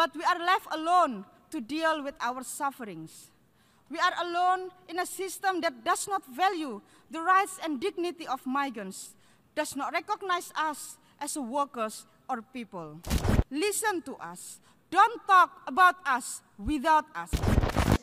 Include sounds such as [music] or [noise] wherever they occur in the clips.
but we are left alone to deal with our sufferings. We are alone in a system that does not value the rights and dignity of migrants, does not recognize us as workers or people. Listen to us. Don't talk about us without us.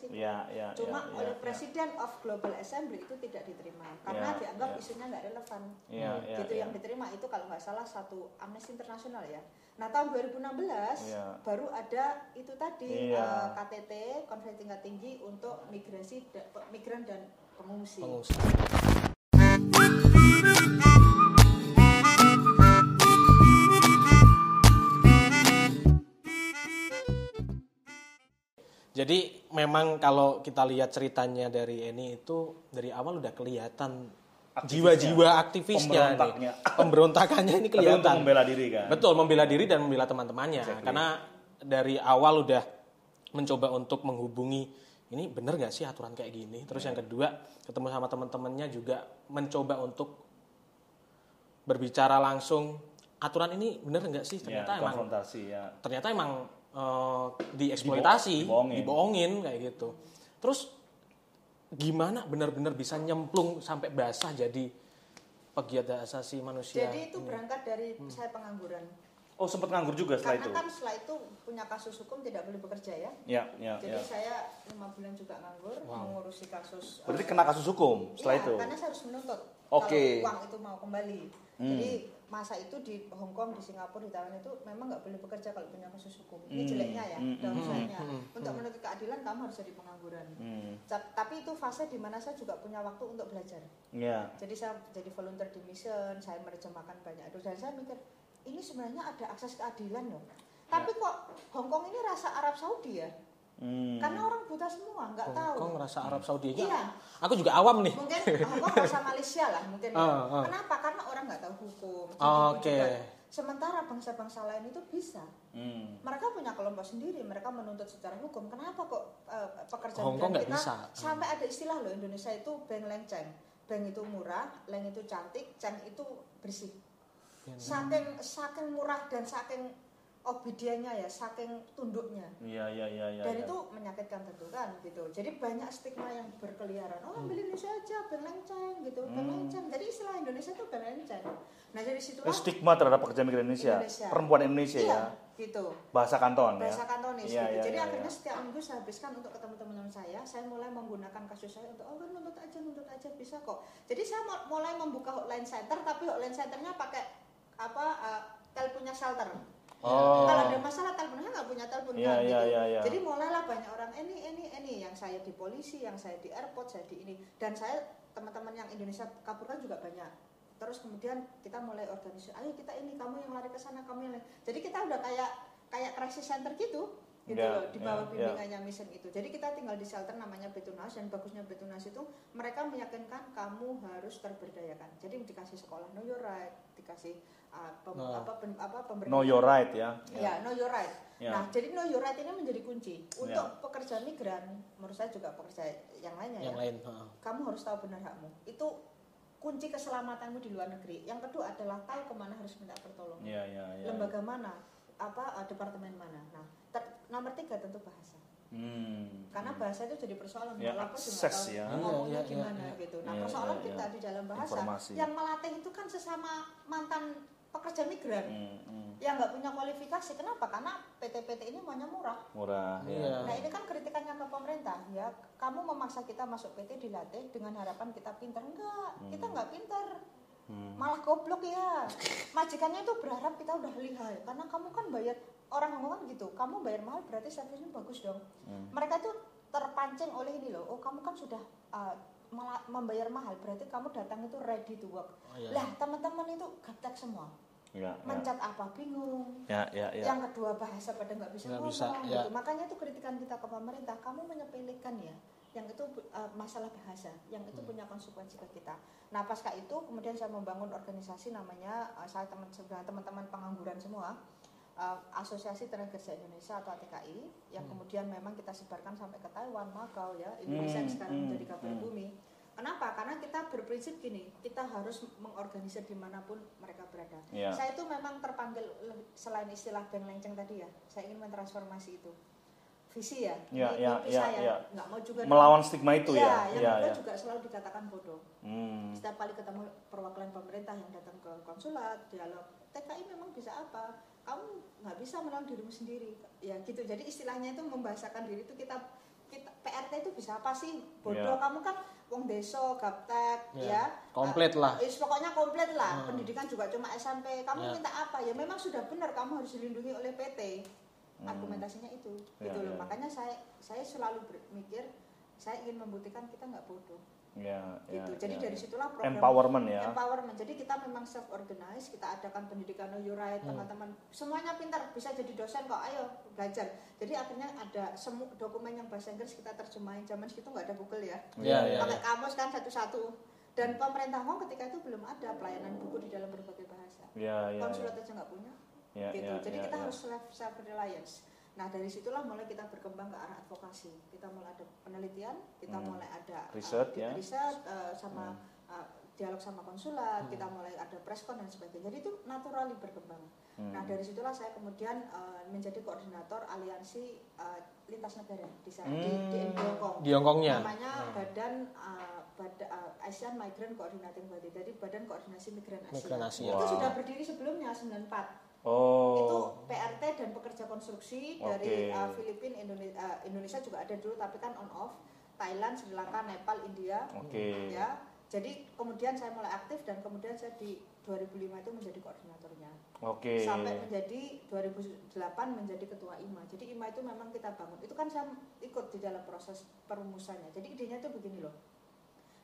Ya, ya, Cuma ya, oleh ya, Presiden of Global Assembly itu tidak diterima karena Ya, dianggap ya. isunya nggak relevan. Ya, ya, gitu ya. yang diterima itu kalau nggak salah satu Amnesty International ya. Nah tahun 2016 Ya. baru ada itu tadi Iya. eh, KTT Konferensi tingkat tinggi untuk migrasi da- migran dan pengungsi. Pengungsi. Jadi memang kalau kita lihat ceritanya dari Eni itu dari awal udah kelihatan Aktivisnya, jiwa-jiwa aktivisnya nih. pemberontaknya. Pemberontakannya ini Tapi untuk kelihatan. membela diri kan. Betul, membela diri dan membela teman-temannya. Exactly. Karena dari awal udah mencoba untuk menghubungi ini bener nggak sih aturan kayak gini. Terus yang kedua ketemu sama teman-temannya juga mencoba untuk berbicara langsung aturan ini bener nggak sih Ya, ternyata emang konfrontasi ya. ternyata emang eh, dieksploitasi, Dibo- dibohongin. dibohongin kayak gitu. Terus gimana benar-benar bisa nyemplung sampai basah jadi pegiat asasi manusia? Jadi itu berangkat dari saya pengangguran. Oh sempat nganggur juga setelah Karena itu. kan setelah itu punya kasus hukum tidak boleh bekerja ya. Ya, ya, Jadi ya. saya lima bulan juga nganggur mengurusi kasus. Berarti eh, kena kasus hukum setelah Iya, itu. karena saya harus menuntut Oke. kalau uang itu mau kembali. Hmm. Jadi masa itu di Hong Kong, di Singapura, di Taiwan itu memang nggak boleh bekerja kalau punya kasus hukum. Ini Hmm. jeleknya ya, Hmm, downside-nya. hmm, Untuk menuntut keadilan kamu harus jadi pengangguran. Hmm. Ta- Tapi itu fase di mana saya juga punya waktu untuk belajar. Ya. Jadi saya jadi volunteer di mission, saya menerjemahkan banyak itu dan saya mikir ini sebenarnya ada akses keadilan loh. Tapi kok Hong Kong ini rasa Arab Saudi ya? Hmm. Karena orang buta semua, nggak tahu. Hongkong rasa Arab Saudi aja. Iya. Aku juga awam nih. mungkin [laughs] Hongkong rasa Malaysia lah mungkin. Ah, ah. Kenapa? Karena orang nggak tahu hukum. Oh, Oke. juga- Sementara bangsa-bangsa lain itu bisa. Hmm. Mereka punya kelompok sendiri, mereka menuntut secara hukum. Kenapa kok eh, pekerjaan Hong Kong kita bisa. sampai ada istilah loh Indonesia itu beng leng ceng. Beng itu murah, leng itu cantik, ceng itu bersih. Iya, Saking saking murah dan saking obediennya ya, saking tunduknya Iya, iya, iya, iya. dan iya. itu menyakitkan tentu kan gitu jadi banyak stigma yang berkeliaran oh ambil Indonesia aja belenceng gitu Hmm. belenceng jadi istilah Indonesia itu belenceng nah dari situ Itu stigma terhadap pekerja migran Indonesia. Indonesia. Perempuan Indonesia iya, ya. gitu Bahasa kanton ya. bahasa kantonis Iya, gitu iya, jadi iya, akhirnya iya. setiap minggu saya habiskan untuk ketemu teman-teman saya saya mulai menggunakan kasus saya untuk oh kan nuntut aja nuntut aja bisa kok jadi saya mu- mulai membuka hotline center tapi hotline centernya pakai apa uh, teleponnya shelter Oh. kalau ada masalah teleponnya nggak punya telepon Iya, kan iya, gitu. iya, iya. Jadi mulailah banyak orang ini ini ini yang saya di polisi, yang saya di airport, saya di ini dan saya teman-teman yang Indonesia kabur kan juga banyak. Terus kemudian kita mulai organisasi, ayo kita ini kamu yang lari ke sana, kamu yang lari. Jadi kita udah kayak kayak crisis center gitu. Gitu Iya, loh, di bawah iya, iya. bimbingannya mission itu. Jadi kita tinggal di shelter namanya Betunas dan bagusnya Betunas itu mereka meyakinkan kamu harus terberdayakan. Jadi dikasih sekolah know your right, dikasih uh, pem- Nah. apa, pen- apa pemberdayaan Know your right ya. Ya, know your right. Ya. Nah, jadi know your right ini menjadi kunci untuk Ya. pekerja migran. Menurut saya juga pekerja yang lainnya Yang ya. lain. Kamu harus tahu benar hakmu. Itu kunci keselamatanmu di luar negeri. Yang kedua adalah tahu ke mana harus minta pertolongan. Iya, iya, iya. Lembaga mana, apa eh, departemen mana. Nah, ter- nomor tiga tentu bahasa. Hmm. Karena bahasa itu jadi persoalan Ya, juga akses tahu ya. ngomongnya Iya, iya, gimana iya, gitu. Nah, Iya, persoalan iya, kita iya. di dalam bahasa Informasi. yang melatih itu kan sesama mantan pekerja migran Hmm, hmm. yang nggak punya kualifikasi. Kenapa? Karena PT-PT ini maunya murah. Murah ya. Nah ini kan kritikannya ke pemerintah ya. Kamu memaksa kita masuk PT dilatih dengan harapan kita pintar. Enggak, kita nggak pintar. Hmm. Malah goblok ya. Majikannya itu berharap kita udah lihai. Karena kamu kan bayar orang ngomong gitu. Kamu bayar mahal berarti servisnya bagus dong. Hmm. Mereka tuh terpancing oleh ini loh. Oh kamu kan sudah uh, membayar mahal berarti kamu datang itu ready to work. Oh, iya. Lah teman-teman itu gaptek semua. Ya, ya. Mencat apa bingung Ya, ya, ya. yang kedua bahasa pada nggak bisa ngomong bisa, gitu. ya. makanya itu kritikan kita ke pemerintah kamu menyepelekan ya yang itu uh, masalah bahasa yang itu Hmm. punya konsekuensi ke kita nah pasca itu kemudian saya membangun organisasi namanya uh, saya teman teman-teman pengangguran semua uh, Asosiasi Tenaga Kerja Indonesia atau ATKI yang kemudian memang kita sebarkan sampai ke Taiwan, Macau ya Indonesia yang Hmm, sekarang hmm, menjadi kabar hmm. bumi Kenapa? Karena kita berprinsip gini, kita harus mengorganisir di mana pun mereka berada. Iya. Saya itu memang terpanggil selain istilah beng lenceng tadi ya, saya ingin mentransformasi itu. Visi ya, Ini iya, mimpi iya, saya. iya. Nggak mau juga Melawan stigma itu Iya, ya. yang kedua iya. juga selalu dikatakan bodoh. Hmm. Setiap kali ketemu perwakilan pemerintah yang datang ke konsulat, dialog, TKI memang bisa apa? Kamu nggak bisa menolong dirimu sendiri. Ya gitu. Jadi istilahnya itu membahasakan diri itu kita kita PRT itu bisa apa sih? Bodoh. Iya. Kamu kan wong deso, gaptek, Iya. ya. Komplit Eh, lah. is, pokoknya komplit lah. Hmm. Pendidikan juga cuma SMP. Kamu Iya. minta apa? Ya memang sudah benar kamu harus dilindungi oleh PT. Hmm. Argumentasinya itu. Iya, gitu loh. iya. Makanya saya saya selalu berpikir saya ingin membuktikan kita nggak bodoh Iya, iya, gitu. Jadi iya, dari situlah program Empowerment ya. Empowerment. Jadi kita memang self organize, kita adakan pendidikan your right, Hmm. teman-teman semuanya pintar, bisa jadi dosen kok. Ayo belajar. Jadi akhirnya ada semua dokumen yang bahasa Inggris kita terjemahin. Zaman segitu nggak ada Google ya. Iya, iya. Pakai kamus kan satu-satu. Dan pemerintah Hong ketika itu belum ada pelayanan buku di dalam berbagai bahasa. Iya, iya. Konsulat aja nggak punya Iya, gitu. iya, Jadi iya, kita iya. harus self self reliance. Nah dari situlah mulai kita berkembang ke arah advokasi. Kita mulai ada penelitian, kita Hmm. mulai ada uh, Riset, kita ya. riset uh, sama uh, dialog sama konsulat, kita mulai ada preskon dan sebagainya. Jadi itu naturally berkembang. Hmm. Nah dari situlah saya kemudian uh, menjadi koordinator aliansi uh, lintas negara di sana di, di, Hmm. di Hongkong. Di Hongkongnya. Namanya Hmm. Badan uh, Bada- uh, Asian Migrant Coordinating Body. Jadi Badan Koordinasi Migran Asia. Migran Asia. Itu Wow. sudah berdiri sebelumnya 94 itu Oh. PRT dan pekerja konstruksi Oke. dari uh, Filipina Indonesia, Indonesia juga ada dulu tapi kan on off Thailand Sri Lanka Nepal India Oke. ya jadi kemudian saya mulai aktif dan kemudian saya di 2005 itu menjadi koordinatornya Oke. sampai menjadi 2008 menjadi ketua IMA jadi IMA itu memang kita bangun itu kan saya ikut di dalam proses perumusannya jadi idenya itu begini loh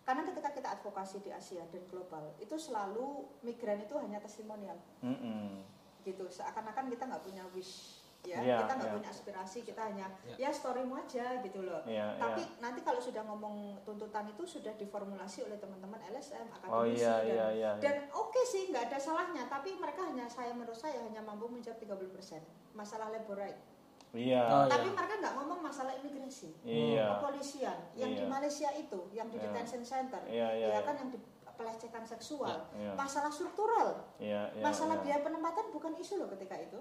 karena ketika kita advokasi di Asia dan global itu selalu migran itu hanya testimonial Mm-mm. Gitu seakan-akan kita nggak punya wish ya Iya, kita nggak iya. punya aspirasi kita hanya Iya. ya storymu aja gitu loh Iya, tapi iya. nanti kalau sudah ngomong tuntutan itu sudah diformulasi oleh teman-teman LSM akademisi Oh iya, dan, iya, iya. dan oke sih nggak ada salahnya tapi mereka hanya saya menurut saya hanya mampu menjawab 30% masalah labor right Iya. Oh, tapi iya. mereka nggak ngomong masalah imigrasi Iya. kepolisian yang di Iya. Malaysia itu yang di Iya. detention center Iya, iya, ya iya. kan yang di pelecehan seksual Iya. masalah struktural Iya, iya. masalah iya. biaya penempatan bukan isu loh ketika itu.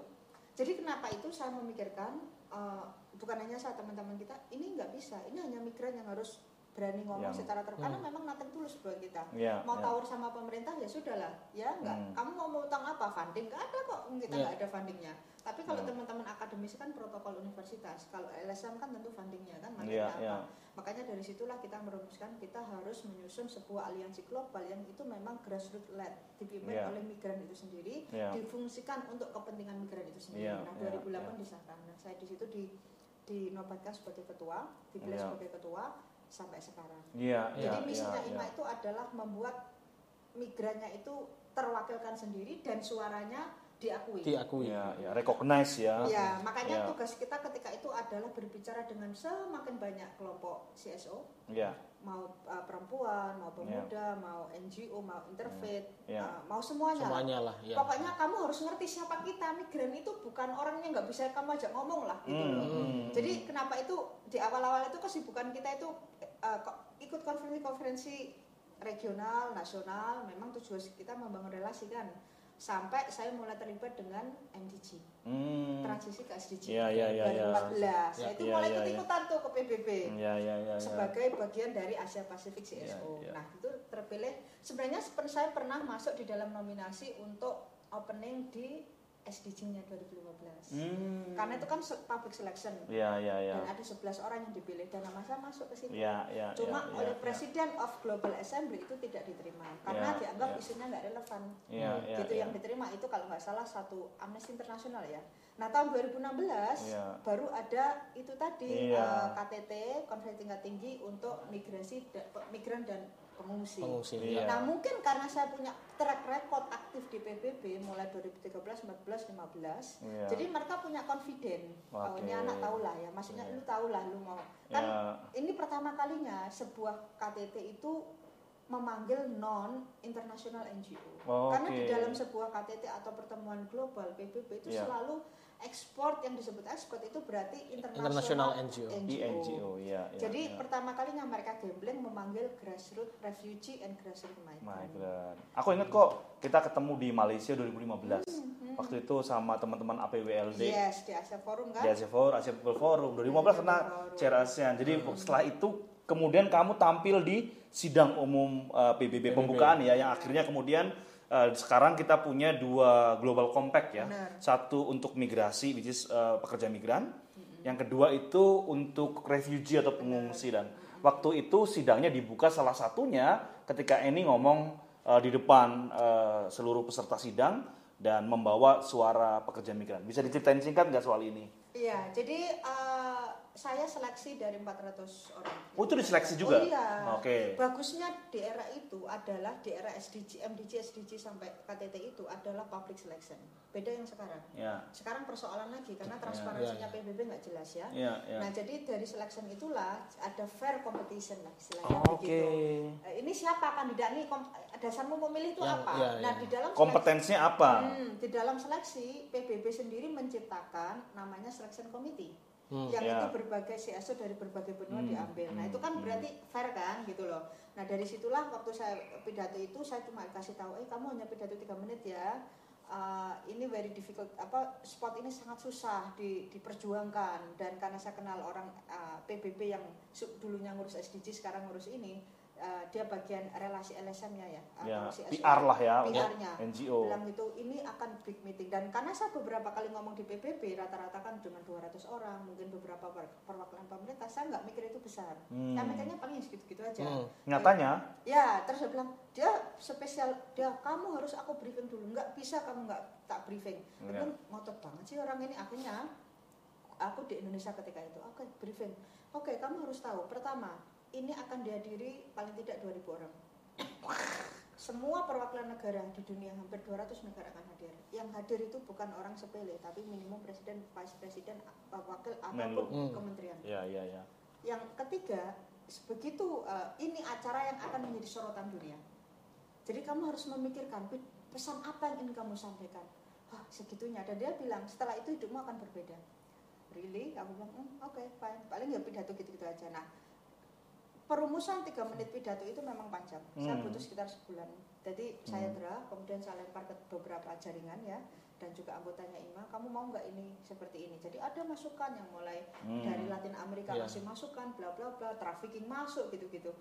Jadi kenapa itu saya memikirkan eh, bukan hanya saya teman-teman kita ini nggak bisa, ini hanya migran yang harus berani ngomong Yang- secara terbuka karena memang nothing tulus buat kita. Iya, mau iya. tawur sama pemerintah ya sudahlah, ya nggak. Hmm. Kamu mau utang apa? Funding nggak ada kok, kita Iya. nggak ada fundingnya. Tapi kalau Iya. teman-teman akademisi kan protokol universitas, kalau LSM kan tentu fundingnya kan materinya apa. iya. Makanya dari situlah kita merumuskan kita harus menyusun sebuah aliansi global yang itu memang grassroots led, dipimpin Iya. oleh migran itu sendiri, Iya. difungsikan untuk kepentingan migran itu sendiri. Iya, nah, iya, 2008 iya. disahkan. Nah, saya di situ di dinobatkan sebagai ketua, dipilih Iya. sebagai ketua sampai sekarang. Iya, iya, Jadi iya, misinya iya. IMA itu adalah membuat migrannya itu terwakilkan sendiri dan suaranya diakui. diakui. Iya, iya. Recognize ya. Ya, makanya Iya. tugas kita ketika itu adalah berbicara dengan semakin banyak kelompok CSO, Iya. Mau uh, perempuan, mau pemuda, mau NGO, mau interfaith, Iya. uh, mau semuanya. lah. Semuanya lah, ya. Pokoknya kamu harus ngerti siapa kita. Migran itu bukan orang yang nggak bisa kamu ajak ngomong lah gitu Hmm, loh. hmm, Jadi kenapa itu di awal-awal itu kesibukan kita itu uh, ikut konferensi-konferensi regional, nasional. Memang tujuan kita membangun relasi kan. Sampai saya mulai terlibat dengan MDG, Hmm. transisi ke SDG. Iya, iya, iya, iya. 2014. Saya itu Iya, mulai iya. ikut-ikutan tuh ke PBB Iya, iya, iya. iya. sebagai bagian dari Asia Pasifik CSO. Iya, iya. Nah, itu terpilih. Sebenarnya saya pernah masuk di dalam nominasi untuk opening di SDG-nya 2015. Hmm. Karena itu kan public selection. Iya, iya, iya. Dan ada 11 orang yang dipilih dan nama saya masuk ke situ. Iya, iya, Cuma iya, oleh iya, Presiden of Global Assembly itu tidak diterima karena Iya, dianggap iya. isunya nggak relevan. Iya, iya, gitu iya. yang diterima itu kalau nggak salah satu Amnesty International ya. Nah tahun 2016 Iya. baru ada itu tadi Iya. eh, KTT konferensi tingkat tinggi untuk migrasi da- migran dan pengungsi. Pengungsi. Iya. ya. Nah mungkin karena saya punya track record aktif di PBB mulai 2013, 14, 15, Iya. jadi mereka punya confident. Oh ini anak tahu lah ya, maksudnya Iya. lu tahu lah lu mau. Kan Iya. ini pertama kalinya sebuah KTT itu memanggil non international NGO. Oh, Karena di oke. dalam sebuah KTT atau pertemuan global PBB itu Iya. selalu ekspor yang disebut ekspor itu berarti International international NGO. Di NGO, ya. ya, Jadi ya. pertama kalinya mereka gambling memanggil grassroots refugee and grassroots migrant. Migrant. Aku ingat kok kita ketemu di Malaysia 2015. Hmm, Waktu itu sama teman-teman APWLD Yes, di Asia Forum kan? di Asia Forum, Asia People Forum 2015 kena chair ASEAN. Jadi setelah itu kemudian kamu tampil di sidang umum uh, PBB pembukaan ya yang akhirnya kemudian uh, sekarang kita punya dua global compact ya. Benar. Satu untuk migrasi which is uh, pekerja migran. Yang kedua itu untuk refugee atau pengungsi dan waktu itu sidangnya dibuka salah satunya ketika Eni ngomong uh, di depan uh, seluruh peserta sidang dan membawa suara pekerja migran. Bisa diceritain singkat nggak soal ini? Iya, jadi eh, saya seleksi dari 400 orang. Oh, itu diseleksi juga? Oh iya. Oke. Bagusnya di era itu adalah di era SDG, MDG, SDG sampai KTT itu adalah public selection. Beda yang sekarang. Ya. Sekarang persoalan lagi karena transparansinya PBB nggak jelas ya. Ya, ya. Nah, jadi dari selection itulah ada fair competition lah istilahnya Oh, begitu. oke. Eh, Ini siapa kandidat nih? Kom- dasarmu memilih itu Yang- apa? iya, nah, iya. di dalam seleksi- Kompetensinya apa? Hmm, di dalam seleksi PBB sendiri menciptakan namanya selection committee. Hmm, yang ya. itu berbagai CSO dari berbagai benua Hmm, diambil. Nah, hmm, itu kan hmm. berarti fair kan gitu loh. Nah, dari situlah waktu saya pidato itu saya cuma kasih tahu, "Eh, kamu hanya pidato tiga menit ya." Uh, ini very difficult apa spot ini sangat susah di, diperjuangkan dan karena saya kenal orang uh, PBB yang dulunya ngurus SDG sekarang ngurus ini uh, dia bagian relasi LSM-nya ya Ya, atau CSO. PR lah ya, PR-nya NGO. bilang gitu ini akan big meeting dan karena saya beberapa kali ngomong di PBB rata-rata kan cuma 200 orang mungkin beberapa per- perwakilan pemerintah saya nggak mikir itu besar Hmm. saya mikirnya paling segitu-gitu aja Hmm. Nyatanya, ya terus saya bilang dia spesial dia kamu harus aku briefing dulu nggak bisa kamu nggak tak briefing Ya. tapi ngotot banget sih orang ini akhirnya aku di Indonesia ketika itu oke briefing oke kamu harus tahu pertama ini akan dihadiri paling tidak 2000 orang semua perwakilan negara di dunia hampir 200 negara akan hadir yang hadir itu bukan orang sepele tapi minimum presiden vice presiden wakil Menlu. ataupun Hmm. kementerian ya ya ya. yang ketiga, begitu uh, ini acara yang akan menjadi sorotan dunia. Jadi kamu harus memikirkan pe- pesan apa yang ingin kamu sampaikan. Wah, segitunya. Dan dia bilang, setelah itu hidupmu akan berbeda. Really? Aku bilang, "Hmm, oke, fine. Paling ya pidato gitu-gitu aja. Nah, perumusan tiga menit pidato itu memang panjang. Saya Hmm. butuh sekitar sebulan. Jadi saya draft, kemudian saya lempar ke beberapa jaringan ya, dan juga anggotanya IMA, kamu mau nggak ini seperti ini? Jadi ada masukan yang mulai Hmm. dari Latin Amerika Iya. masih masukan, bla bla bla, trafficking masuk gitu-gitu.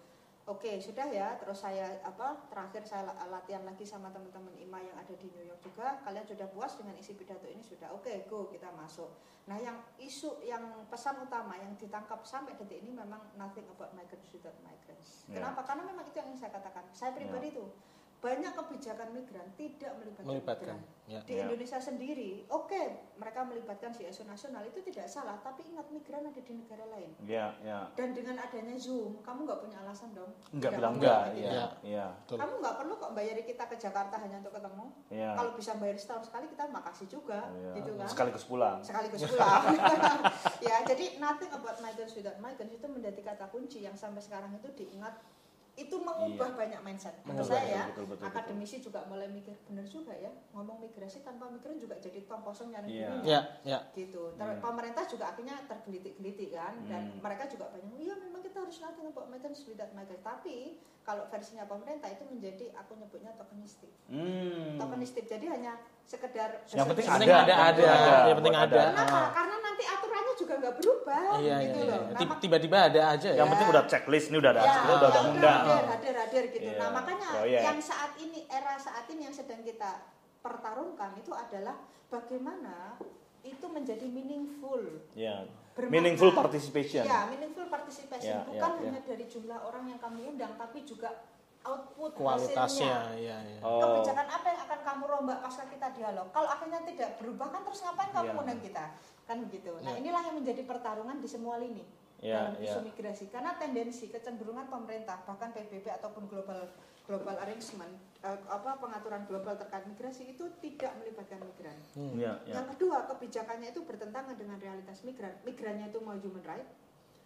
Oke, sudah ya. Terus saya apa? Terakhir saya la- latihan lagi sama teman-teman IMA yang ada di New York juga. Kalian sudah puas dengan isi pidato ini sudah. Oke, go kita masuk. Nah, yang isu yang pesan utama yang ditangkap sampai detik ini memang nothing about migrants without migrants. Ya. Kenapa? Karena memang itu yang ingin saya katakan. Saya pribadi itu banyak kebijakan migran tidak melibatkan, Melibatkan. migran Ya. di Ya. Indonesia sendiri, oke mereka melibatkan CSO nasional itu tidak salah, tapi ingat migran ada di negara lain. Ya, ya. Dan dengan adanya Zoom, kamu nggak punya alasan dong. Enggak Tidak bilang enggak, gitu. ya. Iya. Ya. Betul. Kamu nggak perlu kok bayari kita ke Jakarta hanya untuk ketemu. Ya. Kalau bisa bayar setahun sekali kita makasih juga, Ya. gitu kan. Sekaligus pulang. Sekaligus pulang. [laughs] [laughs] ya, jadi nothing about migrants without migrants itu menjadi kata kunci yang sampai sekarang itu diingat itu mengubah banyak mindset. Menurut saya ya, betul, betul, betul, akademisi juga mulai mikir benar juga ya, ngomong migrasi tanpa migran juga jadi tong kosong nyari Iya. dunia Ya, ya. gitu. Ter- Iya. Pemerintah juga akhirnya tergelitik-gelitik kan, dan Hmm. mereka juga banyak, iya memang kita harus nothing about migrants without migrants. Tapi kalau versinya pemerintah itu menjadi aku nyebutnya tokenistik. Hmm. Tokenistik jadi hanya sekedar Yang penting Yang ada. ada, ada. Ada, Yang penting ada. Kenapa? Ah. Karena nanti aturannya juga nggak berubah Iya, gitu iya, loh. iya. Nah, Tib- mak- Tiba-tiba ada aja ya. Yang penting udah checklist ini udah ada, ya, udah ya undang-undang. hadir, hadir, hadir gitu. Iya, Nah makanya proyek. yang saat ini era saat ini yang sedang kita pertarungkan itu adalah bagaimana itu menjadi meaningful. Ya. Bermakna. Meaningful participation. Ya, meaningful participation Ya, bukan ya. hanya dari jumlah orang yang kami undang, tapi juga output Kualitasnya, hasilnya. ya, ya. Oh. Kebijakan apa yang akan kamu rombak pasca kita dialog? Kalau akhirnya tidak berubah kan terus ngapain kamu Ya. undang kita? Kan begitu. Nah Ya. inilah yang menjadi pertarungan di semua lini Ya, dalam ya. isu migrasi. Karena tendensi kecenderungan pemerintah bahkan PBB ataupun global global arrangement eh, apa pengaturan global terkait migrasi itu tidak melibatkan migran. Hmm. Ya, ya. Yang kedua, kebijakannya itu bertentangan dengan realitas migran. Migrannya itu mau human right,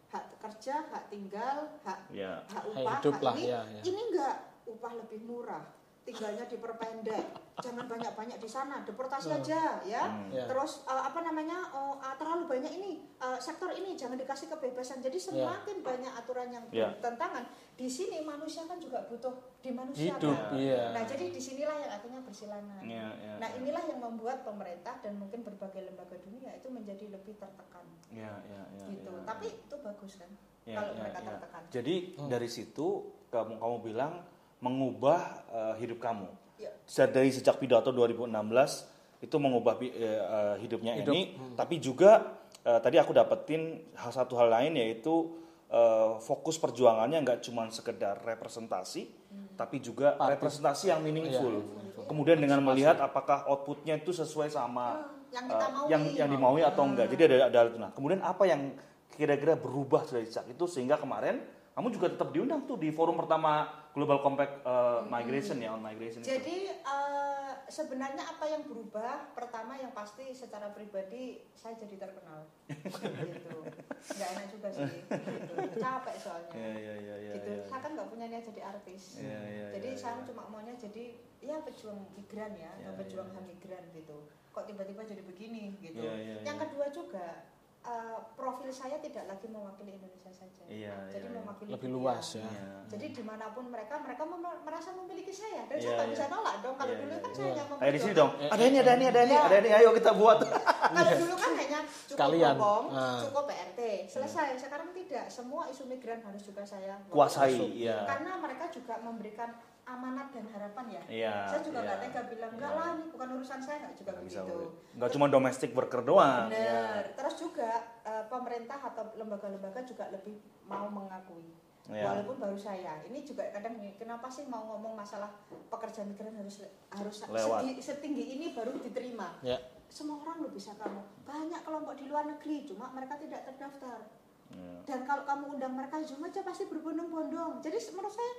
hak kerja, hak tinggal, hak Ya. hak upah, hidup hak lah, ini. ya, ya. Ini enggak upah lebih murah, tinggalnya diperpendek, jangan banyak-banyak di sana, deportasi aja ya. Hmm. Ya. Terus eh, apa namanya oh, ah, terlalu banyak ini eh, sektor ini jangan dikasih kebebasan. Jadi semakin banyak aturan yang Ya. bertentangan. Di sini manusia kan juga butuh dimanusiakan. Hidup, iya. Nah jadi di sinilah yang akhirnya bersilangan. Iya, iya, nah inilah yang membuat pemerintah dan mungkin berbagai lembaga dunia itu menjadi lebih tertekan Ya, ya, ya, gitu. ya, Tapi ya. itu bagus kan Ya, kalau ya, mereka ya. tertekan. Jadi dari situ kamu kamu bilang mengubah eh, hidup kamu. Ya. Sejak- Dari sejak pidato 2016 itu mengubah eh, eh, hidupnya Hidup. ini, tapi juga eh, tadi aku dapetin hal satu hal lain yaitu eh, fokus perjuangannya nggak cuma sekedar representasi, tapi juga representasi yang meaningful. Kemudian dengan melihat apakah outputnya itu sesuai sama yang kita eh, maui. yang yang dimaui atau enggak. Jadi ada ada itu. Nah, kemudian apa yang kira-kira berubah dari sejak itu sehingga kemarin kamu juga tetap diundang tuh di forum pertama Global Compact uh, Migration ya on migration itu. Jadi eh, sebenarnya apa yang berubah? Pertama yang pasti secara pribadi saya jadi terkenal. [laughs] gitu. Nggak enak juga sih. Gitu. Capek soalnya. Ya ya ya ya. gitu. ya, Saya kan nggak punya niat jadi artis. Ya, ya, jadi ya, saya ya. cuma maunya jadi ya pejuang migran ya, Ya, atau pejuang ya. ham migran gitu. Kok tiba-tiba jadi begini gitu. Ya, ya, yang ya. kedua juga eh, profil saya tidak lagi mewakili Indonesia saja. Iya, jadi iya, iya. mewakili Lebih dunia. luas ya. Iya. Jadi di mana pun mereka, mereka mem- merasa memiliki saya dan Iya, saya nggak iya. bisa nolak dong. Kalau Iya, dulu iya, kan iya. saya yang Kayak di sini dong. Ada ini, ada ini, ada ini, ada ini. Ayo kita buat. [laughs] Kalau dulu kan hanya cukup Sekalian. ngomong, Ah. cukup PRT, selesai. Sekarang tidak, semua isu migran harus juga saya Kuasai, iya. Karena mereka juga memberikan amanat dan harapan ya. Iya, Saya juga iya. nggak tega bilang enggak Iya. lah, ini bukan urusan saya, nggak juga begitu. Nggak cuma domestic worker doang. Benar. Iya. Terus juga eh, pemerintah atau lembaga-lembaga juga lebih mau mengakui. Iya. Walaupun baru saya, ini juga kadang kenapa sih mau ngomong masalah pekerja migran harus harus Lewat. segi- setinggi ini baru diterima. Ya. Semua orang lo bisa kamu. Banyak kelompok di luar negeri, cuma mereka tidak terdaftar. Iya. Dan kalau kamu undang mereka, cuma aja pasti berbondong-bondong. Jadi menurut saya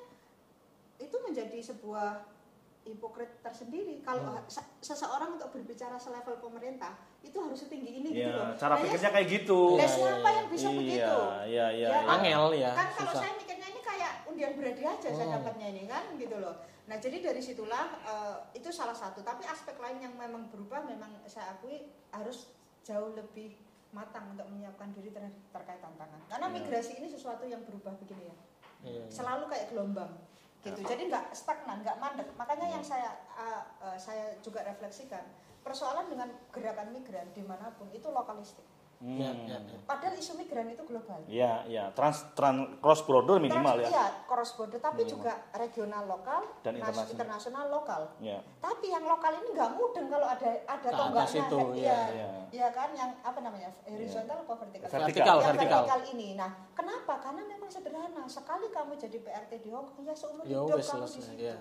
itu menjadi sebuah hipokrit tersendiri. Kalau Hmm. se- seseorang untuk berbicara selevel pemerintah itu harus setinggi ini gitu Iya, loh. cara Nah, ya, pikirnya kayak gitu. Les Iya, apa iya, yang bisa iya, begitu? iya, iya, Ya, iya. Angel ya, Kan kalau susah. saya mikirnya ini kayak undian berhadiah aja saya Hmm. dapatnya ini kan gitu loh. Nah jadi dari situlah eh, itu salah satu. Tapi aspek lain yang memang berubah memang saya akui harus jauh lebih matang untuk menyiapkan diri ter- terkait tantangan. Karena Iya. migrasi ini sesuatu yang berubah begini ya. Iya, iya. Selalu kayak gelombang gitu. Jadi nggak stagnan, nggak mandek. Makanya yang saya eh, eh, saya juga refleksikan persoalan dengan gerakan migran di mana pun itu lokalistik. Hmm. Ya, ya, ya. Padahal isu migran itu global. Iya, iya. Trans, trans cross border minimal Trans- ya. Iya, cross border, tapi Minimal. juga regional lokal Dan nas- internasional. internasional lokal. Iya. Tapi yang lokal ini nggak mudeng kalau ada ada atas tonggaknya, itu, iya, iya, iya. iya kan yang apa namanya horizontal atau vertikal? Vertikal, Yang vertikal. vertikal ini. Nah, kenapa? Karena memang sederhana. Sekali kamu jadi PRT di Hong Kong, ya seumur Ya hidup kamu di situ. iya,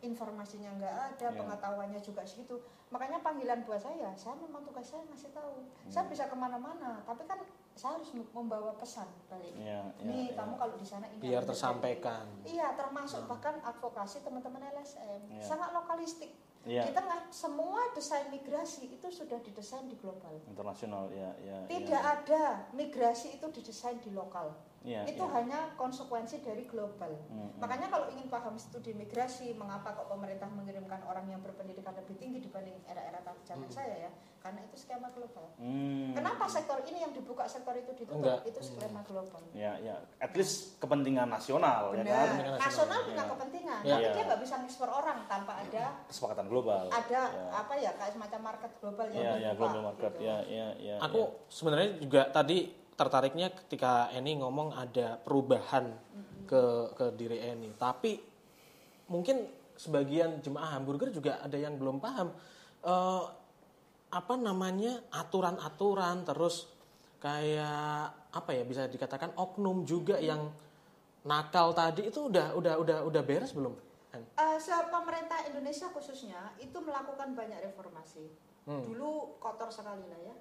Informasinya nggak ada, Iya. pengetahuannya juga segitu. Makanya panggilan buat saya, saya memang tugas saya ngasih tahu. Saya Hmm. bisa ke mana-mana, tapi kan saya harus membawa pesan balik. Iya, iya, Nih, iya. kamu kalau di sana ini Biar tersampaikan. Iya, termasuk bahkan advokasi teman-teman LSM. Iya. Sangat lokalistik. Iya. Di tengah semua desain migrasi itu sudah didesain di global. Internasional, ya, ya. Tidak ada migrasi itu didesain di lokal. Iya, itu iya. hanya konsekuensi dari global. Hmm, hmm. Makanya kalau ingin paham studi migrasi, mengapa kok pemerintah mengirimkan orang yang berpendidikan lebih tinggi dibanding era-era tadi zaman saya ya? Karena itu skema global. Hmm. Kenapa sektor ini yang dibuka, sektor itu ditutup? Enggak. Itu skema global. Ya, ya. At least kepentingan nasional, ya kan? Benar. Kepentingan Nasional nasional, punya iya. kepentingan, Iya. tapi Iya. dia nggak bisa ngekspor orang tanpa ada Kesepakatan global. ada Ya. apa ya kayak semacam market global yang Ya, ya, dibuka, global market. gitu. Ya, ya, ya. Aku sebenarnya juga tadi tertariknya ketika Eni ngomong ada perubahan ke ke diri Eni. Tapi mungkin sebagian jemaah hamburger juga ada yang belum paham Eh, apa namanya aturan-aturan terus kayak apa ya bisa dikatakan oknum juga yang nakal tadi itu udah udah udah udah beres belum? Se- pemerintah Indonesia khususnya itu melakukan banyak reformasi. Hmm. Dulu kotor sekali lah ya,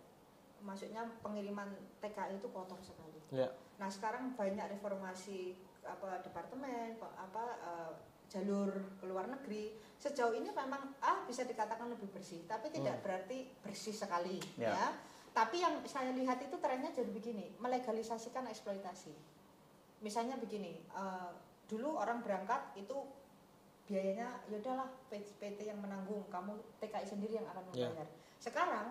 maksudnya pengiriman TKI itu kotor sekali. Ya. Nah sekarang banyak reformasi apa departemen, pa- apa eh, jalur ke luar negeri. Sejauh ini memang ah bisa dikatakan lebih bersih, tapi tidak berarti bersih sekali Ya. ya. Tapi yang saya lihat itu trennya jadi begini, biayanya ya udahlah PT yang menanggung, kamu TKI sendiri yang akan Ya. membayar. Sekarang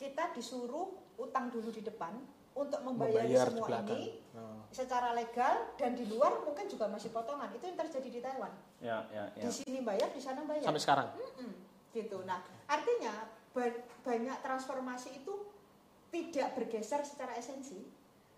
kita disuruh utang dulu di depan untuk membayari Membayar di semua belakang. ini Oh. secara legal dan di luar mungkin juga masih potongan. Itu yang terjadi di Taiwan. Ya, ya, ya. Di sini bayar, di sana bayar. Sampai sekarang. Mm-mm, gitu. Nah, artinya ba- banyak transformasi itu tidak bergeser secara esensi,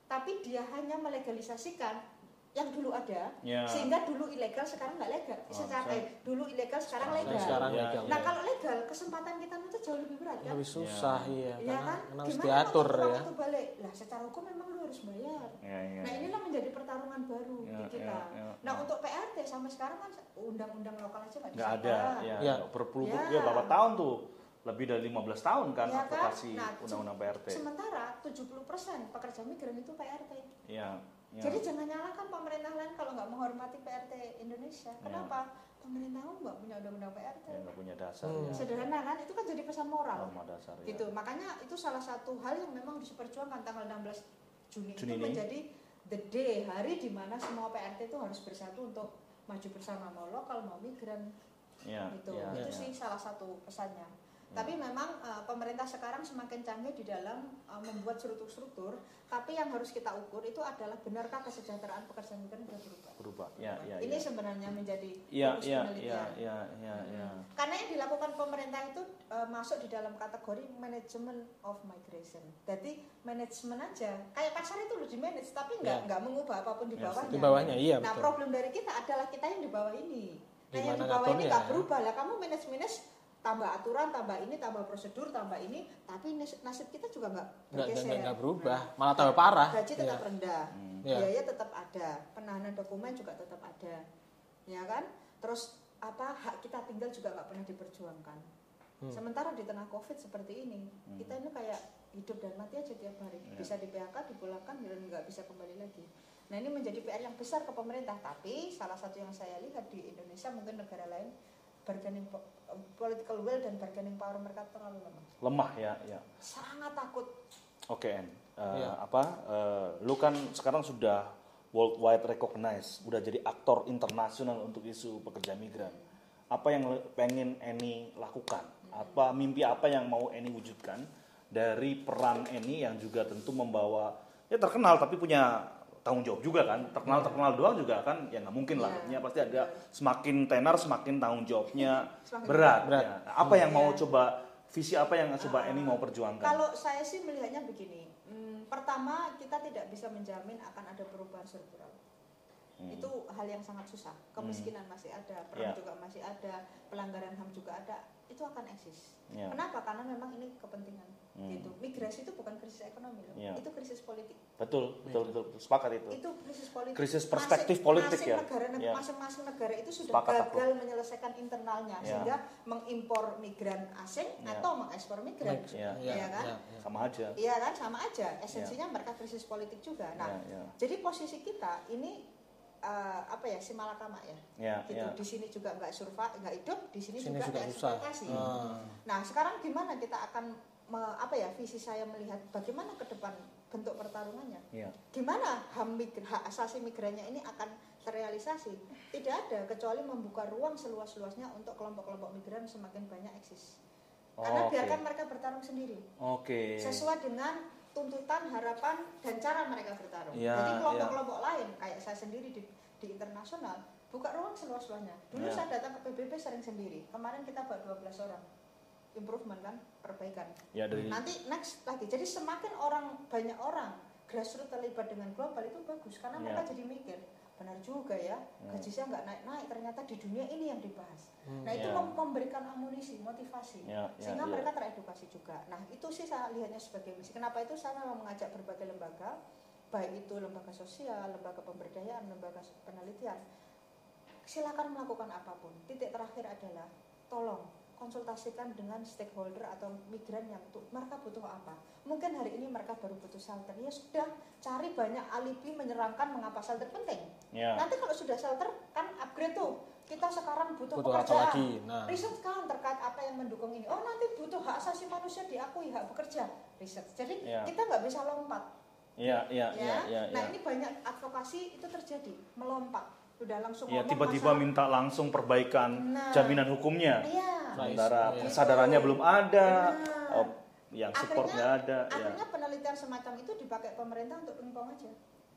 tapi dia hanya melegalisasikan yang dulu ada, Ya. sehingga dulu ilegal sekarang nggak legal. Oh, secara eh, dulu ilegal sekarang Sekarang- legal. Sekarang Ya, legal. Nah, ya. kalau legal kesempatan kita jauh lebih berat kan? Lebih susah iya, Iya karena, kan? karena harus Gimana diatur ya. itu balik? Lah, secara hukum memang lu harus bayar. Ya, ya. Nah inilah menjadi pertarungan baru Ya, di kita. ya, ya, nah ya. untuk PRT sampai sekarang kan undang-undang lokal aja nggak ada ya, Ya. berpuluh Ya. ya berapa tahun tuh lebih dari 15 tahun kan Ya kan? advokasi Nah, undang-undang PRT Sementara 70% pekerja migran itu PRT. ya, ya. Jadi jangan nyalakan pemerintah lain kalau nggak menghormati PRT Indonesia. Ya. Kenapa? Pemerintah kamu nggak punya undang-undang PRT. Ya, nggak punya dasar Hmm. ya Sederhana kan? Itu kan jadi pesan moral. norma dasar ya. Gitu. Makanya itu salah satu hal yang memang diperjuangkan tanggal 16 Juni, Juni itu ini. menjadi the day hari di mana semua PRT itu harus bersatu untuk maju bersama mau lokal mau migran ya, gitu. ya, itu ya. sih salah satu pesannya. Hmm. Tapi memang uh, pemerintah sekarang semakin canggih di dalam uh, membuat struktur-struktur, tapi yang harus kita ukur itu adalah benarkah kesejahteraan pekerja migran sudah berubah. berubah ya ya Ini ya. sebenarnya menjadi ya fokus ya ya penelitian. ya ya ya Karena yang dilakukan pemerintah itu uh, masuk di dalam kategori management of migration. Jadi manajemen aja, kayak pasar itu loh di manage, tapi nggak Ya. nggak mengubah apa pun di Ya, bawahnya. Di bawahnya iya Nah betul. problem dari kita adalah kita yang di bawah ini. Nah yang di bawah ini nggak berubah lah. Kamu manage manage tambah aturan, tambah ini, tambah prosedur, tambah ini, tapi nas- nasib kita juga nggak bergeser. nggak, berubah, malah tambah parah. Gaji tetap Iya. rendah, Hmm. Iya. biaya tetap ada, penahanan dokumen juga tetap ada, ya kan? Terus apa hak kita tinggal juga nggak pernah diperjuangkan. Hmm. Sementara di tengah covid seperti ini, Hmm. kita ini kayak hidup dan mati aja tiap hari. Iya. Bisa di PHK, dipulangkan, dan nggak bisa kembali lagi. Nah ini menjadi PR yang besar ke pemerintah. Tapi salah satu yang saya lihat di Indonesia mungkin negara lain bargaining po- political will dan bargaining power mereka terlalu lemah. lemah ya ya Sangat takut. Oke, En. Eh, Iya. apa? eh, lu kan sekarang sudah worldwide recognized, udah jadi aktor internasional untuk isu pekerja migran. Apa yang pengen Eni lakukan? Apa mimpi apa yang mau Eni wujudkan dari peran Eni yang juga tentu membawa ya terkenal tapi punya tanggung jawab juga kan? Terkenal terkenal doang juga kan? Ya nggak mungkin lah. Iya. Ya pasti ada semakin tenar semakin tanggung jawabnya Semakin berat. berat. ya. Apa yang mau Iya. coba visi apa yang coba Ah. Eni mau perjuangkan? Kalau saya sih melihatnya begini, hmm, pertama kita tidak bisa menjamin akan ada perubahan struktural. Hmm. Itu hal yang sangat susah. Kemiskinan masih ada, perang Ya. juga masih ada, pelanggaran HAM juga ada. Itu akan eksis. Ya. Kenapa? Karena memang ini kepentingan. Hmm. Gitu. Migrasi itu bukan krisis ekonomi loh. Ya. Itu krisis politik. Betul, betul, betul, sepakat itu. Itu krisis politik. Krisis perspektif Masing- politik masing ya. Negara, Ya. Masing-masing negara itu sudah Sepakat aku. gagal menyelesaikan internalnya Ya. sehingga mengimpor migran asing Ya. atau mengekspor migran. Ya. Iya kan? iya, iya. Sama aja. Iya kan sama aja esensinya mereka krisis politik juga. Nah, Ya, ya. jadi posisi kita ini eh, apa ya si malakama ya. Ya, gitu. ya. Di sini juga nggak survive, nggak hidup, di sini, Sini juga nggak eksploitasi. Ah. Nah, sekarang gimana kita akan me- apa ya visi saya melihat bagaimana ke depan bentuk pertarungannya? Ya. Gimana HAM migr- hak asasi migrannya ini akan terrealisasi? Tidak ada kecuali membuka ruang seluas-luasnya untuk kelompok-kelompok migran semakin banyak eksis. Karena Oke. biarkan mereka bertarung sendiri Oke. sesuai dengan tuntutan, harapan, dan cara mereka bertarung. Ya, Jadi kelompok-kelompok lain, kayak saya sendiri di, di internasional, buka ruang seluas-luasnya. Dulu Ya. saya datang ke PBB sering sendiri. Kemarin kita bawa 12 orang. Improvement kan, perbaikan. Ya dari Nanti next lagi. Jadi semakin orang, banyak orang, grassroots terlibat dengan global itu bagus. Karena Ya. mereka jadi mikir, benar juga ya, Ya. gaji saya nggak naik-naik, ternyata di dunia ini yang dibahas. Hmm. Nah itu Ya. mem- memberikan amunisi, motivasi Ya, ya, sehingga ya. mereka teredukasi juga. Nah itu sih saya lihatnya sebagai misi. Kenapa itu saya memang mengajak berbagai lembaga, baik itu lembaga sosial, lembaga pemberdayaan, lembaga penelitian. Silakan melakukan apa pun. Titik terakhir adalah tolong konsultasikan dengan stakeholder atau migran yang mereka butuh apa. Mungkin hari ini mereka baru butuh shelter. Ya sudah, cari banyak alibi menyerangkan mengapa shelter penting. ya. Nanti kalau sudah shelter kan upgrade tuh. Kita sekarang butuh, Butuh apa pekerjaan. lagi? Nah. Riset kan terkait apa yang mendukung ini. Oh nanti butuh hak asasi manusia diakui hak bekerja. Riset. Jadi Ya. kita nggak bisa lompat. Ya, ya, Ya. ya, ya, nah ya. ini banyak advokasi itu terjadi melompat. udah langsung Ya tiba-tiba minta langsung perbaikan Nah. jaminan hukumnya. Iya. Sementara Iya. kesadarannya belum ada, Benar. Yang support Akhirnya- nggak ada. Ya. Akhirnya penelitian semacam itu dipakai pemerintah untuk pingpong aja.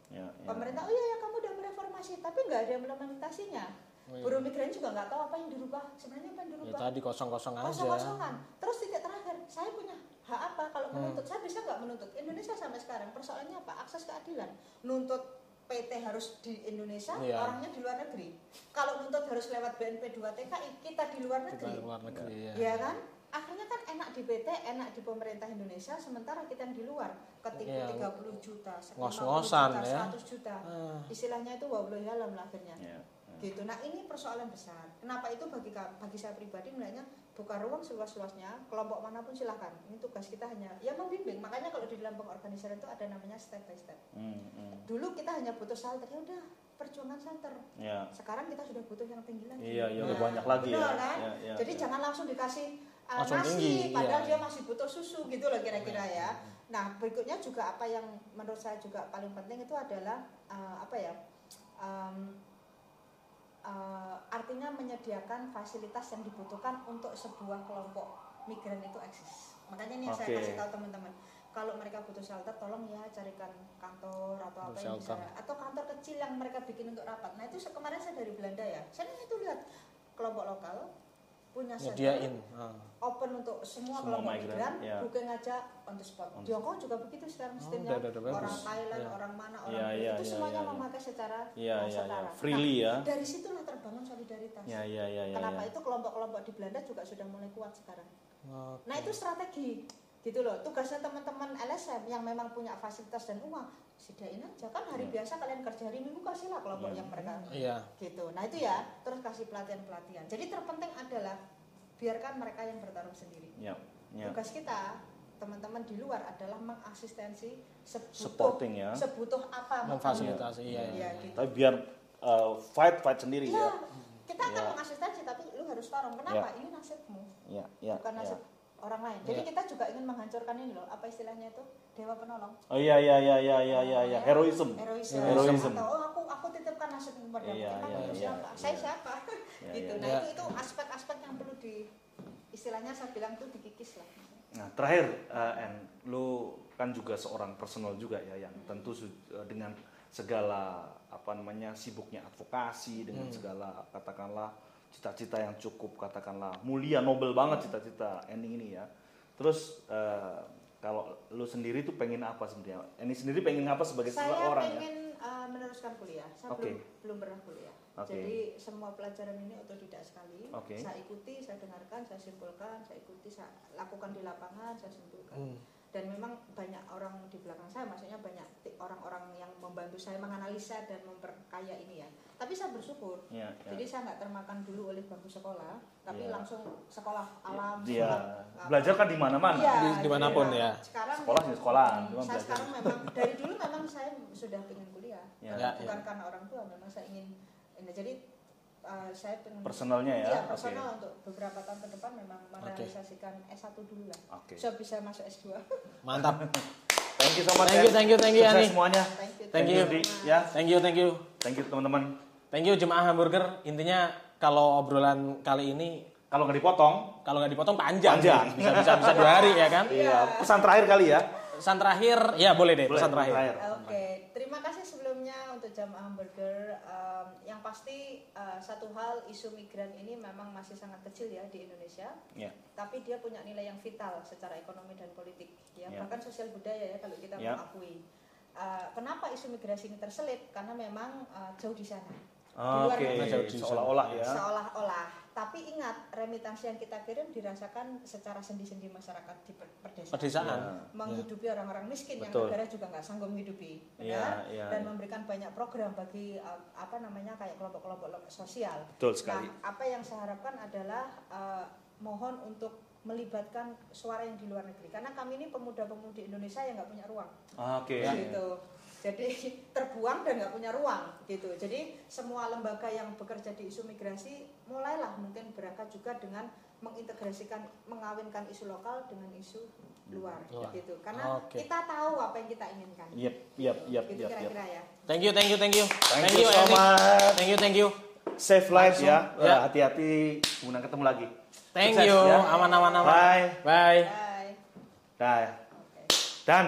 Ya, ya. Pemerintah, oh iya ya kamu udah mereformasi, tapi nggak ada implementasinya. Oh, iya. Buruh migran juga nggak tahu apa yang dirubah. Sebenarnya apa yang Ya dirubah? tadi kosong-kosong aja. kosong-kosongan. Terus titik terakhir, saya punya hak apa kalau Hmm. menuntut? Saya bisa nggak menuntut? Indonesia sampai sekarang persoalannya apa? Akses keadilan. Nuntut PT harus di Indonesia, Iya. orangnya di luar negeri. Kalau nuntut harus lewat BNP 2 TKI, kita di luar Kita negeri. luar negeri ya. Ya kan? Akhirnya kan enak di PT, enak di pemerintah Indonesia, sementara kita yang di luar ketipu Iya. 30 juta, 50 Ngos-ngosan juta, ya. 100 juta. Ah. Istilahnya itu wabloyalam lah akhirnya Ya, ya. gitu. Nah ini persoalan besar. Kenapa itu bagi bagi saya pribadi melihatnya buka ruang seluas-luasnya, kelompok mana pun silahkan. Ini tugas kita hanya ya membimbing. Makanya kalau di dalam pengorganisan itu ada namanya step by step. Hmm, hmm. Dulu kita hanya butuh shelter, ya udah perjuangan shelter. Ya. Sekarang kita sudah butuh yang tinggi lagi. Iya, iya, Nah, banyak lagi ya. kan? Ya, ya, Jadi ya. jangan langsung dikasih uh, Langsung nasi, tinggi, padahal iya. dia masih butuh susu gitu loh kira-kira ya. Nah berikutnya juga apa yang menurut saya juga paling penting itu adalah uh, apa ya? Um, uh, artinya menyediakan fasilitas yang dibutuhkan untuk sebuah kelompok migran itu eksis. Makanya ini yang saya Oke. kasih tahu teman-teman. Kalau mereka butuh shelter, tolong ya carikan kantor atau apa yang bisa atau kantor kecil yang mereka bikin untuk rapat. Nah itu kemarin saya dari Belanda ya. Saya itu lihat kelompok lokal punya shelter Nyediain. Ah. open untuk semua, Semua kelompok migran, migran, ya. booking aja on the spot. On Hongkong juga begitu sekarang Oh, sistemnya. udah, udah, udah orang. Thailand, Ya. orang mana, orang Ya, Bali, ya, itu ya, semuanya ya, ya. memakai secara uh, iya, setara. iya. Freely ya. Nah, dari situlah terbangun solidaritas. Ya, ya, ya, ya. Kenapa ya. itu kelompok-kelompok di Belanda juga sudah mulai kuat sekarang. Oke. Nah itu strategi gitu loh. Tugasnya teman-teman LSM yang memang punya fasilitas dan uang, sediain aja kan hari Ya. biasa kalian kerja hari minggu kasihlah kelompok Ya. yang mereka Iya. gitu. Nah itu ya, terus kasih pelatihan-pelatihan. Jadi terpenting adalah biarkan mereka yang bertarung sendiri. Ya, ya. Tugas kita teman-teman di luar adalah mengasistensi sebutuh Supporting ya. sebutuh apa Memfasilitasi iya. Iya, iya. gitu. Tapi biar uh, fight fight sendiri Iya, ya. kita akan Ya. mengasistensi tapi lu harus tarung. Kenapa? Ini nasibmu, Ya, ya. bukan ya. Nasib orang lain. Jadi Ya. kita juga ingin menghancurkan ini loh, apa istilahnya itu? Dewa penolong. Oh iya iya iya iya iya iya ya. heroism. Heroism. Heroism. Atau oh aku aku titipkan nasibmu pada Iya, kamu iya, iya, siapa? iya. Saya [laughs] siapa? Iya, gitu. iya. Nah, Iya. itu itu aspek-aspek yang perlu di istilahnya saya bilang itu dikikis lah. Nah, terakhir uh, En, lu kan juga seorang personal juga ya yang tentu su- uh, dengan segala apa namanya sibuknya advokasi dengan Hmm. segala katakanlah cita-cita yang cukup katakanlah mulia nobel banget cita-cita Eni ini ya. Terus uh, kalau lu sendiri tuh pengen apa sebenarnya? Eni sendiri pengen apa sebagai saya seorang ya? pengen uh, meneruskan kuliah. Saya Oke. belum belum pernah kuliah. Oke. Jadi semua pelajaran ini otodidak sekali. Oke. Saya ikuti, saya dengarkan, saya simpulkan, saya ikuti, saya lakukan di lapangan, saya simpulkan. Hmm. Dan memang banyak orang di belakang saya, maksudnya banyak orang-orang yang membantu saya menganalisa dan memperkaya ini ya. Tapi saya bersyukur. Ya, ya. Jadi saya nggak termakan dulu oleh bangku sekolah, tapi Iya. langsung sekolah alam. Dia sekolah belajar kan di mana-mana. Iya, Di- di mana pun iya. ya. Sekarang Sekolah sih sekolah, Hmm, cuma saya belajar. sekarang memang dari dulu memang saya sudah ingin kuliah. Ya, Ya, bukan ya. karena orang tua, memang saya ingin ini. Jadi uh, saya pengen Personalnya ya, oke. personal untuk beberapa tahun ke depan memang merealisasikan S1 dulu lah. Oke. Saya bisa masuk S2. Mantap. [laughs] Thank you so much. Thank you, thank you, thank you, Sukses Ani. semuanya. Thank you. Thank you. Di, ya. Thank you, thank you. Thank you teman-teman. Thank you jemaah hamburger. Intinya kalau obrolan kali ini Kalau nggak dipotong, kalau nggak dipotong panjang. Panjang. Bisa bisa bisa dua hari ya kan? iya. Pesan terakhir kali ya. Pesan terakhir, ya boleh deh Boleh, pesan terakhir. Oke, terima untuk jamaah hamburger. Um, yang pasti uh, satu hal isu migran ini memang masih sangat kecil ya di Indonesia, Ya. tapi dia punya nilai yang vital secara ekonomi dan politik, ya, Ya. bahkan sosial budaya ya kalau kita Ya. mengakui. Uh, kenapa isu migrasi ini terselip? Karena memang uh, jauh di sana. Oke, di sana. seolah-olah ya. Seolah-olah. Tapi ingat, remitansi yang kita kirim dirasakan secara sendi-sendi masyarakat di per- perdesaan Pedesaan. Ya. menghidupi orang-orang miskin Betul. yang negara juga nggak sanggup menghidupi, Iya, benar? iya, dan iya. memberikan banyak program bagi uh, apa namanya kayak kelompok-kelompok lo- sosial. Betul sekali. Nah, apa yang saya harapkan adalah uh, mohon untuk melibatkan suara yang di luar negeri, karena kami ini pemuda-pemudi Indonesia yang nggak punya ruang, Oke. gitu. Jadi [laughs] terbuang dan nggak punya ruang, gitu. Jadi semua lembaga yang bekerja di isu migrasi mulailah mungkin berangkat juga dengan mengintegrasikan mengawinkan isu lokal dengan isu luar Luar. gitu karena Oke. kita tahu apa yang kita inginkan Yep, yep, yep, gitu yep, yep. kira-kira ya Thank you, thank you, thank you. Thank you so Eni. much. Thank you, thank you. Safe life ya. Langsung, ya. Hati-hati, kemudian ketemu lagi. Thank Sukses, you. ya. Aman, aman, aman. Bye. Bye. bye Nah, dan